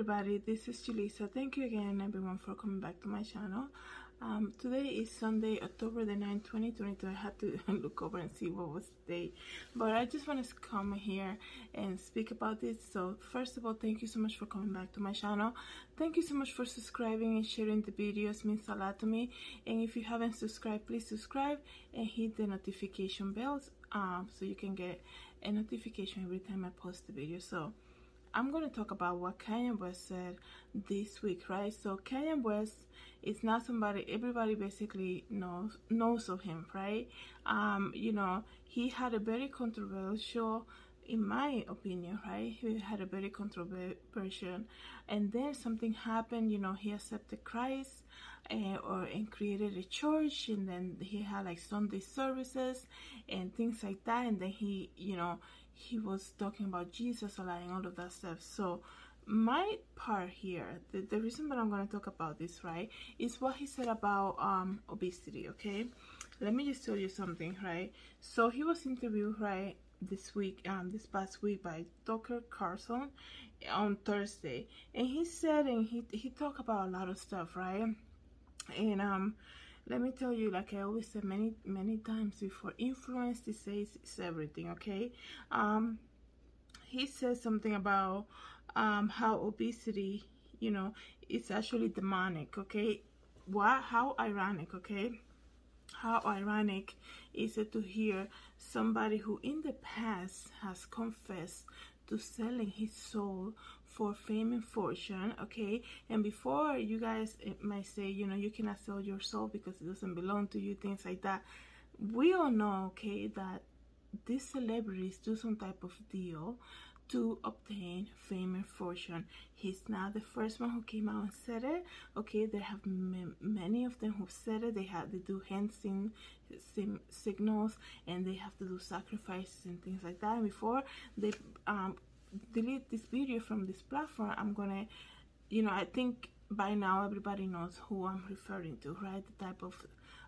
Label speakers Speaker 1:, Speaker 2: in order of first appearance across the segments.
Speaker 1: everybody, this is Julissa. Thank you again everyone for coming back to my channel. Um, today is Sunday, October the 9th, 2022. I had to look over and see what was the day. But I just want to come here and speak about this. So first of all, thank you so much for coming back to my channel. Thank you so much for subscribing and sharing the videos. Means a lot to me. And if you haven't subscribed, please subscribe and hit the notification bells um, so you can get a notification every time I post the video. So I'm going to talk about what Kanye West said this week, right? So Kanye West is not somebody everybody basically knows knows of him, right? Um, you know, he had a very controversial in my opinion, right? He had a very controversial and then something happened, you know, he accepted Christ uh, or and created a church and then he had like Sunday services and things like that and then he, you know, he was talking about Jesus lot and all of that stuff. So my part here, the, the reason that I'm going to talk about this, right, is what he said about um, obesity, okay? Let me just tell you something, right? So he was interviewed, right, this week, um, this past week by Tucker Carlson on Thursday. And he said, and he, he talked about a lot of stuff, right? And, um, let me tell you like i always said many many times before influence he says is everything okay? Um he says something about um how obesity you know it's actually demonic okay? What how ironic okay? How ironic is it to hear somebody who in the past has confessed to selling his soul for fame and fortune okay and before you guys might say you know you cannot sell your soul because it doesn't belong to you things like that we all know okay that these celebrities do some type of deal to obtain fame and fortune. He's not the first one who came out and said it. Okay, there have many of them who said it. They have they do hand sing signals and they have to do sacrifices and things like that. And before they um, delete this video from this platform, I'm gonna, you know, I think by now everybody knows who I'm referring to, right? The type of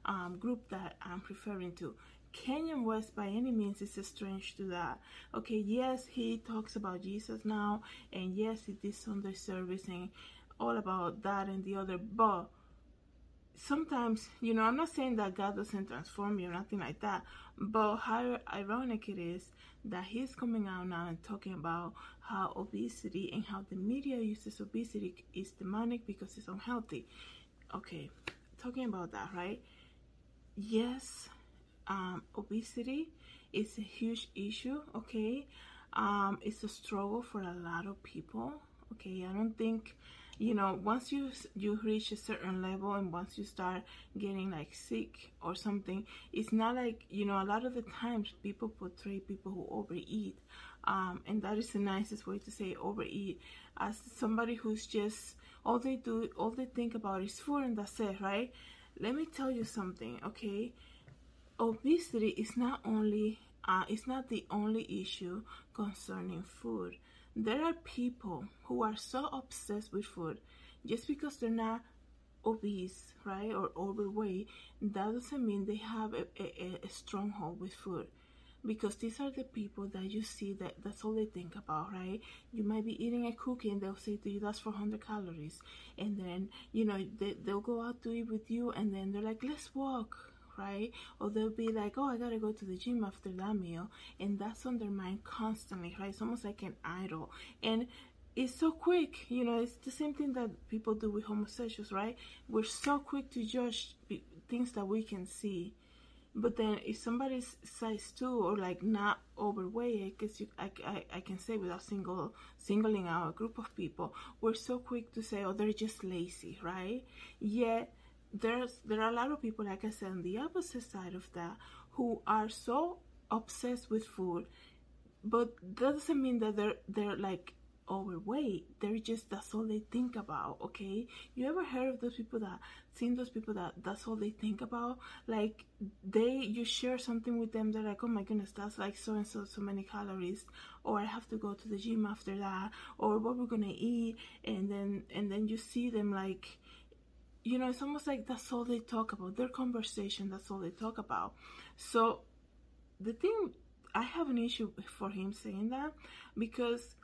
Speaker 1: um, group that I'm referring to. Kanye West by any means is strange to that. Okay, yes, he talks about Jesus now, and yes, he did Sunday service and all about that and the other, but sometimes, you know, I'm not saying that God doesn't transform you or nothing like that, but how ironic it is that he's coming out now and talking about how obesity and how the media uses obesity is demonic because it's unhealthy. Okay, talking about that, right? Yes, um, obesity is a huge issue, okay? Um, it's a struggle for a lot of people, okay? I don't think, you know, once you you reach a certain level and once you start getting like sick or something, it's not like, you know, a lot of the times people portray people who overeat, um, and that is the nicest way to say overeat, as somebody who's just, all they do, all they think about is food and that's it, right? Let me tell you something, okay? obesity is not only uh, it's not the only issue concerning food. There are people who are so obsessed with food just because they're not obese, right, or overweight, that doesn't mean they have a, a, a stronghold with food. Because these are the people that you see that that's all they think about right? You might be eating a cookie and they'll say to you that's 400 calories. And then you know they, they'll go out to eat with you and then they're like let's walk right? Or they'll be like, oh, I gotta go to the gym after that meal. And that's on their mind constantly, right? It's almost like an idol. And it's so quick, you know, it's the same thing that people do with homosexuals, right? We're so quick to judge things that we can see. But then if somebody's size 2 or like not overweight, because I, I, I can say without single singling out a group of people, we're so quick to say, oh, they're just lazy, right? Yet there's there are a lot of people like i said on the opposite side of that who are so obsessed with food but that doesn't mean that they're they're like overweight. They're just that's all they think about okay? You ever heard of those people that seen those people that that's all they think about? Like they you share something with them they're like oh my goodness that's like so and so so many calories. Or i have to go to the gym after that. Or what we're gonna eat. And then and then you see them like you know, it's almost like that's all they talk about. Their conversation, that's all they talk about. So the thing, I have an issue for him saying that because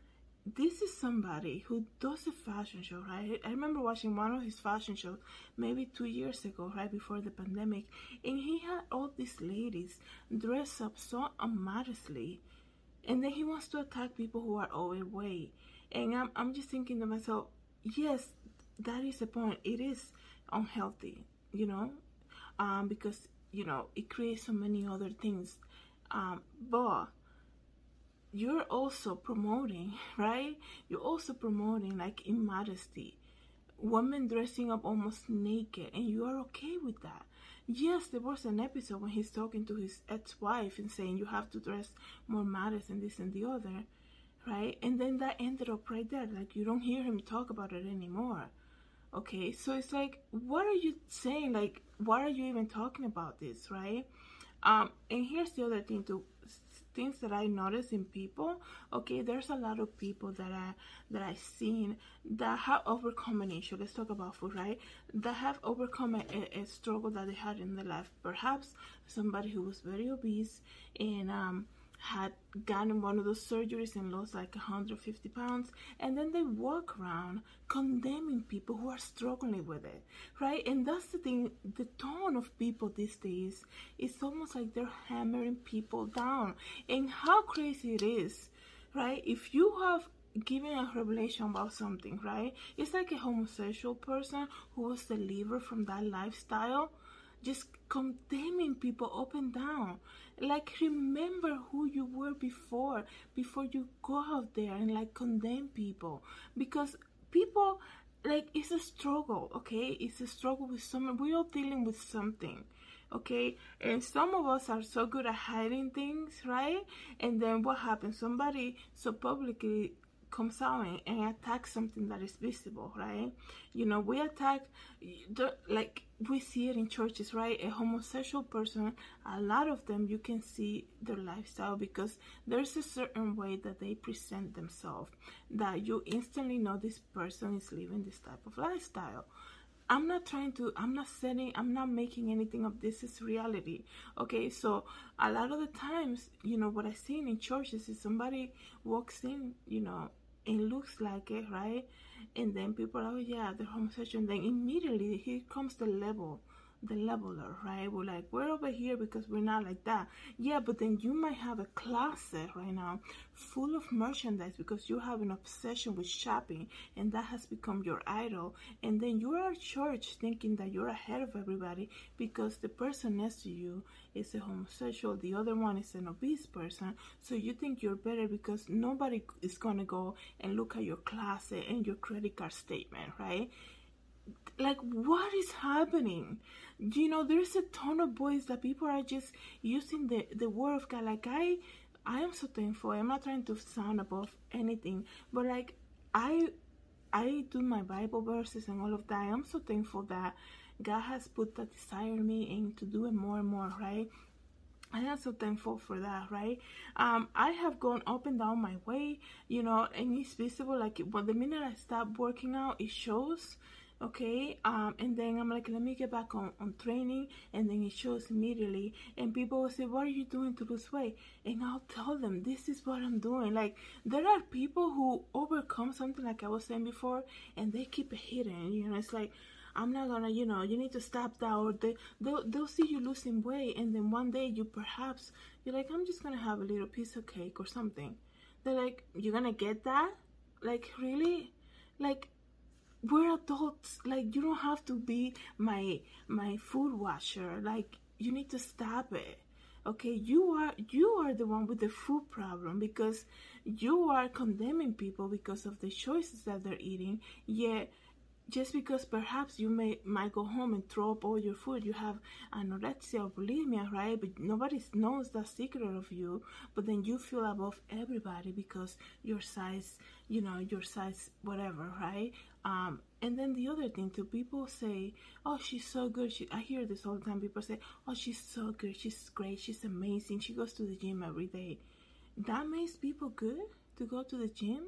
Speaker 1: this is somebody who does a fashion show, right? I remember watching one of his fashion shows maybe two years ago, right before the pandemic, and he had all these ladies dress up so immodestly, and then he wants to attack people who are overweight. And I'm, I'm just thinking to myself, yes, that is the point. It is unhealthy, you know, um, because, you know, it creates so many other things. Um, but you're also promoting, right? You're also promoting like immodesty. Women dressing up almost naked, and you are okay with that. Yes, there was an episode when he's talking to his ex-wife and saying you have to dress more modest and this and the other, right? And then that ended up right there. Like you don't hear him talk about it anymore. Okay, so it's like, what are you saying? Like, why are you even talking about this, right? Um, and here's the other thing too things that I notice in people, okay, there's a lot of people that I that I've seen that have overcome an issue. Let's talk about food, right? That have overcome a, a, struggle that they had in their life. Perhaps somebody who was very obese and um had gotten one of those surgeries and lost like 150 pounds and then they walk around condemning people who are struggling with it right? And that's the thing the tone of people these days is almost like they're hammering people down. And how crazy it is right? If you have given a revelation about something right? It's like a homosexual person who was delivered from that lifestyle just condemning people up and down. Like remember who you were before before you go out there and like condemn people. Because people like it's a struggle okay? It's a struggle with someone we're all dealing with something okay? And some of us are so good at hiding things right? And then what happens? Somebody so publicly comes out and, attacks something that is visible, right? You know, we attack, like we see it in churches, right? A homosexual person, a lot of them, you can see their lifestyle because there's a certain way that they present themselves that you instantly know this person is living this type of lifestyle. I'm not trying to, I'm not setting, I'm not making anything up. This is reality. Okay, so a lot of the times, you know, what I see in churches is somebody walks in, you know, and looks like it, right? And then people are, oh yeah, they're homosexual. And then immediately here comes the level the leveler, right? We're like, we're over here because we're not like that. Yeah, but then you might have a closet right now full of merchandise because you have an obsession with shopping and that has become your idol. And then you are at church thinking that you're ahead of everybody because the person next to you is a homosexual, the other one is an obese person. So you think you're better because nobody is going to go and look at your closet and your credit card statement, right? Like what is happening you know there's a ton of boys that people are just using the the word of god like i i am so thankful i'm not trying to sound above anything but like i i do my bible verses and all of that i'm so thankful that god has put that desire in me and to do it more and more right I am so thankful for that, right? Um, I have gone up and down my way, you know, and it's visible. Like, but the minute I stop working out, it shows okay um and then i'm like let me get back on on training and then it shows immediately and people will say what are you doing to lose weight and i'll tell them this is what i'm doing like there are people who overcome something like i was saying before and they keep it hidden you know it's like I'm not gonna, you know, you need to stop that, or they, they'll, they'll see you losing weight, and then one day you perhaps, you're like, I'm just gonna have a little piece of cake or something. They're like, you're gonna get that? Like, really? Like, we're adults like you don't have to be my my food washer. Like you need to stop it. Okay you are you are the one with the food problem because you are condemning people because of the choices that they're eating. Yet just because perhaps you may might go home and throw up all your food you have anorexia or bulimia right? But nobody knows the secret of you. But then you feel above everybody because your size you know your size whatever right um and then the other thing too people say oh she's so good. She, i hear this all the time. People say oh she's so good. She's great. She's amazing. She goes to the gym every day. That makes people good to go to the gym?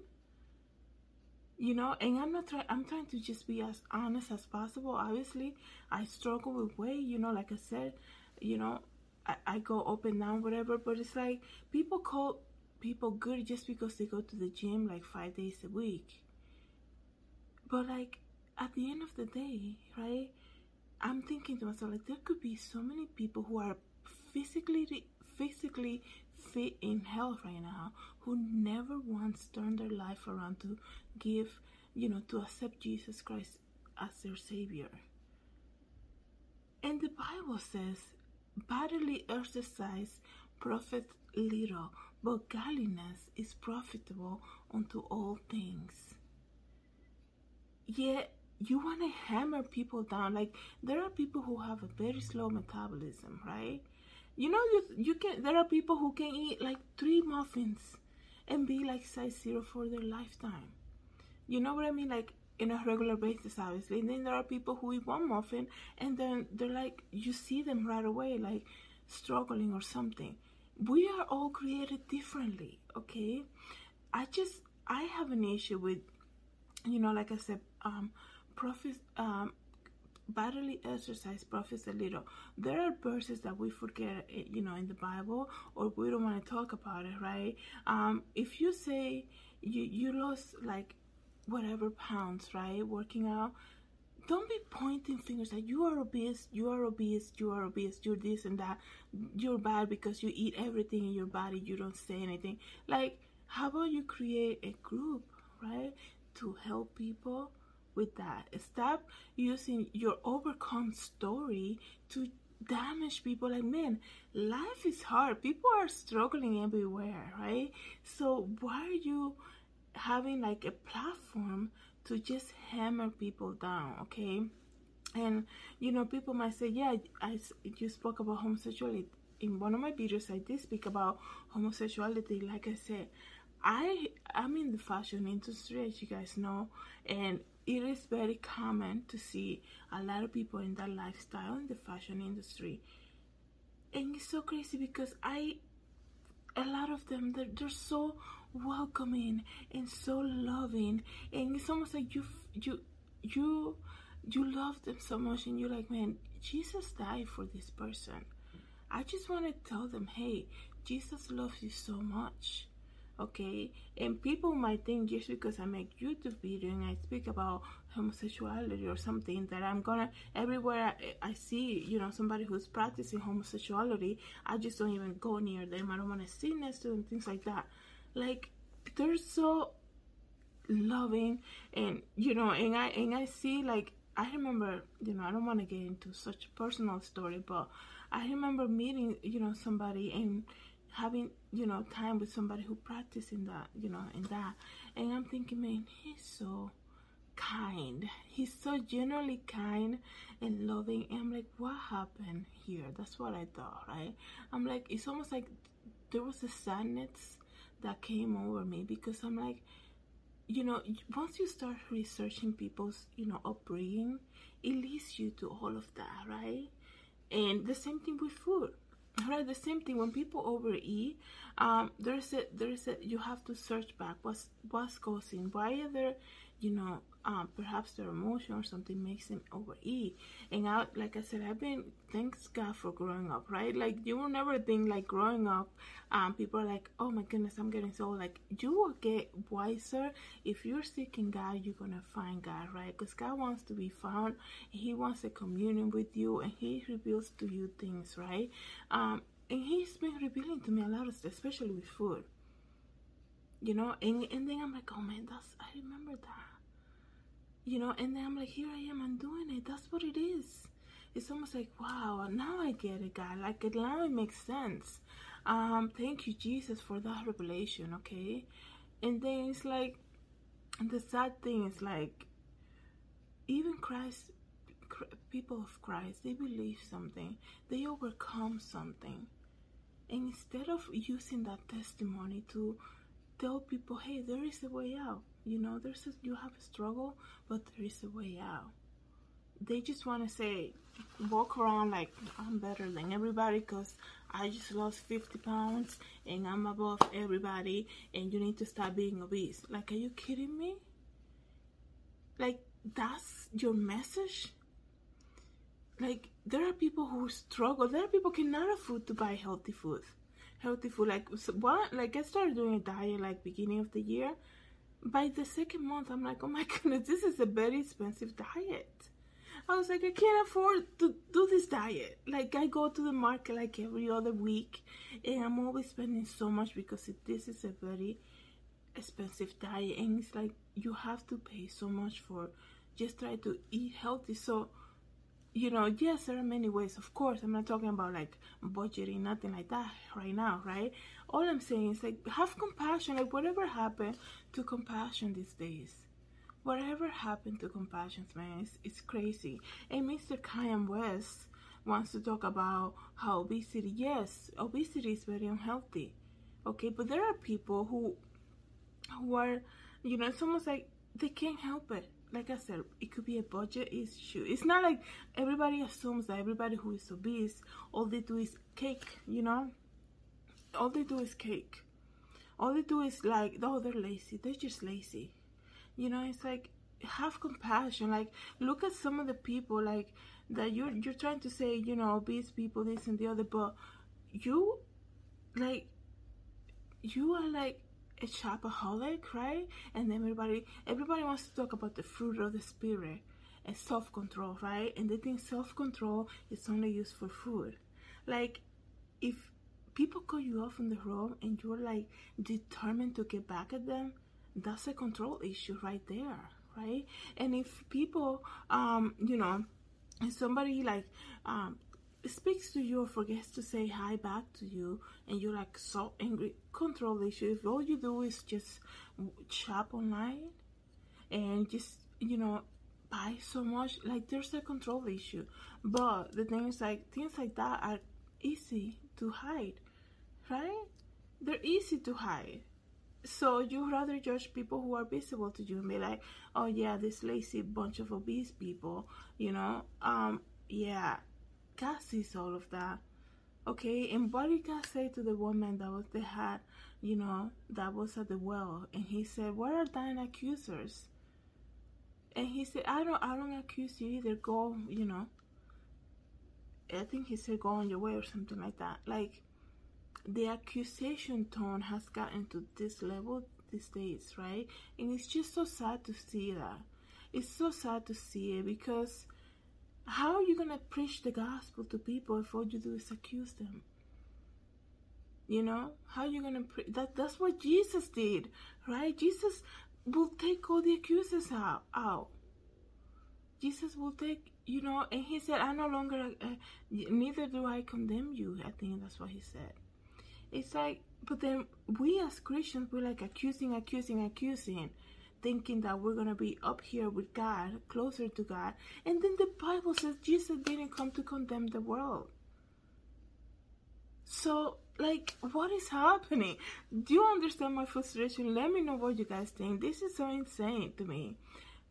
Speaker 1: You know and i'm not trying i'm trying to just be as honest as possible. Obviously i struggle with weight you know like i said you know I, I go up and down whatever but it's like people call people good just because they go to the gym like five days a week. But like at the end of the day, right? I'm thinking to myself like there could be so many people who are physically physically fit in health right now who never once turned their life around to give, you know, to accept Jesus Christ as their savior. And the Bible says, bodily exercise profits little, but godliness is profitable unto all things. Yet you want to hammer people down. Like there are people who have a very slow metabolism, right? You know, you you can. There are people who can eat like three muffins and be like size zero for their lifetime. You know what I mean? Like in a regular basis, obviously. And then there are people who eat one muffin and then they're like, you see them right away, like struggling or something. We are all created differently, okay? I just, I have an issue with, you know, like I said, um, profits, um, bodily exercise profits a little. There are verses that we forget, eh, you know, in the Bible, or we don't want to talk about it, right? Um, if you say you you lost like whatever pounds, right? Working out. Don't be pointing fingers that you are obese, you are obese, you are obese, you're this and that. You're bad because you eat everything in your body, you don't say anything. Like, how about you create a group, right? To help people with that. Stop using your overcome story to damage people. Like man life is hard. People are struggling everywhere right? So why are you having like a platform to just hammer people down okay? And you know people might say yeah i you spoke about homosexuality. In one of my videos i did speak about homosexuality like i said i i'm in the fashion industry as you guys know and it is very common to see a lot of people in that lifestyle in the fashion industry. And it's so crazy because i a lot of them they're, they're so welcoming and so loving. And it's almost like you you you you love them so much and you're like man jesus died for this person. I just want to tell them hey jesus loves you so much okay? And people might think just because i make youtube video and i speak about homosexuality or something that i'm gonna everywhere I, I, see you know somebody who's practicing homosexuality i just don't even go near them. I don't want to see next to them things like that. Like they're so loving and you know and i and i see like i remember you know i don't want to get into such a personal story but i remember meeting you know somebody and having you know time with somebody who practice in that you know in that. And i'm thinking man he's so kind. He's so genuinely kind and loving. And i'm like what happened here? That's what i thought right? I'm like it's almost like there was a sadness that came over me because i'm like you know once you start researching people's you know upbringing it leads you to all of that right? And the same thing with food right the same thing when people overeat um there's a there's a you have to search back what's what's causing why are there you know um, perhaps their emotion or something makes them overeat. And I, like I said, I've been thanks God for growing up, right? Like you will never think like growing up, um, people are like, oh my goodness, I'm getting so like you will get wiser if you're seeking God. You're gonna find God, right? Because God wants to be found. He wants a communion with you, and He reveals to you things, right? Um, and He's been revealing to me a lot of stuff, especially with food. You know, and and then I'm like, oh man, that's I remember that you know and then i'm like here i am i'm doing it. That's what it is. It's almost like wow now i get it god like it now it makes sense. Um thank you jesus for that revelation okay? And then it's like the sad thing is like even christ people of christ they believe something. They overcome something. And instead of using that testimony to tell people hey there is a way out you know there's a, you have a struggle but there is a way out they just want to say walk around like i'm better than everybody because i just lost 50 pounds and i'm above everybody and you need to stop being obese like are you kidding me like that's your message like there are people who struggle there are people cannot afford to buy healthy food healthy food. Like so what? Like I started doing a diet like beginning of the year. By the second month, I'm like, oh my goodness, this is a very expensive diet. I was like, I can't afford to do this diet. Like I go to the market like every other week, and I'm always spending so much because it, this is a very expensive diet, and it's like you have to pay so much for just try to eat healthy. So you know, yes, there are many ways. Of course, I'm not talking about like budgeting, nothing like that right now, right? All I'm saying is like have compassion. Like whatever happened to compassion these days, whatever happened to compassion, man, it's, it's crazy. And Mr. Kanye West wants to talk about how obesity. Yes, obesity is very unhealthy. Okay, but there are people who who are, you know, it's almost like they can't help it like I said, it could be a budget issue. It's not like everybody assumes that everybody who is obese, all they do is cake, you know? All they do is cake. All they do is like, oh, they're lazy. They're just lazy. You know, it's like, have compassion. Like, look at some of the people, like, that you're, you're trying to say, you know, obese people, this and the other, but you, like, you are like a shopaholic, right? And everybody everybody wants to talk about the fruit of the spirit and self-control, right? And they think self-control is only used for food. Like if people cut you off on the road and you're like determined to get back at them, that's a control issue right there, right? And if people um, you know, if somebody like um speaks to you or forgets to say hi back to you and you're like so angry. Control issue. If all you do is just shop online and just you know buy so much like there's a control issue. But the thing is like things like that are easy to hide right? They're easy to hide. So you rather judge people who are visible to you and be like oh yeah this lazy bunch of obese people you know? Um yeah God sees all of that. Okay, and what did God say to the woman that was the hat, you know, that was at the well? And he said, Where are thine accusers? And he said, I don't I don't accuse you either. Go, you know. I think he said go on your way or something like that. Like the accusation tone has gotten to this level these days, right? And it's just so sad to see that. It's so sad to see it because how are you going to preach the gospel to people if all you do is accuse them? You know, how are you going to pre- that that's what Jesus did, right? Jesus will take all the accusers out. out. Jesus will take, you know, and he said, I no longer, uh, neither do I condemn you. I think that's what he said. It's like, but then we as Christians, we're like accusing, accusing, accusing thinking that we're going to be up here with God, closer to God. And then the Bible says Jesus didn't come to condemn the world. So, like, what is happening? Do you understand my frustration? Let me know what you guys think. This is so insane to me.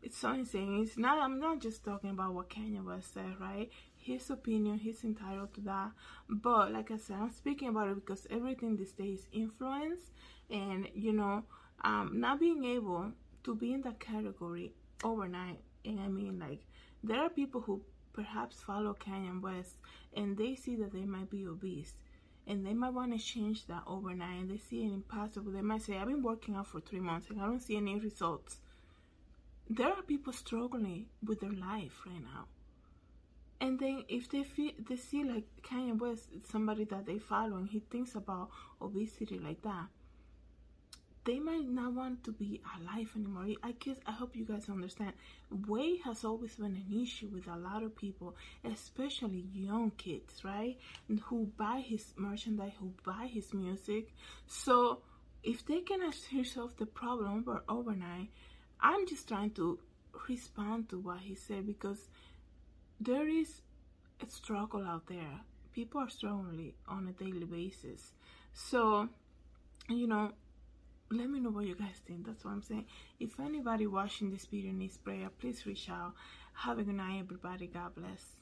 Speaker 1: It's so insane. It's not, I'm not just talking about what Kanye West said, right? His opinion, he's entitled to that. But, like I said, I'm speaking about it because everything these days influence and, you know, um, not being able to be in that category overnight. And I mean, like, there are people who perhaps follow Kanye West and they see that they might be obese and they might want to change that overnight and they see it impossible. They might say, I've been working out for three months and I don't see any results. There are people struggling with their life right now. And then if they feel they see like Kanye West, somebody that they follow and he thinks about obesity like that, they might not want to be alive anymore. I guess I hope you guys understand. Weight has always been an issue with a lot of people, especially young kids, right? And Who buy his merchandise, who buy his music. So if they can solve the problem over overnight, I'm just trying to respond to what he said because there is a struggle out there. People are struggling on a daily basis. So, you know, let me know what you guys think. That's what i'm saying. If anybody watching this video needs prayer please reach out. Have a good night everybody. God bless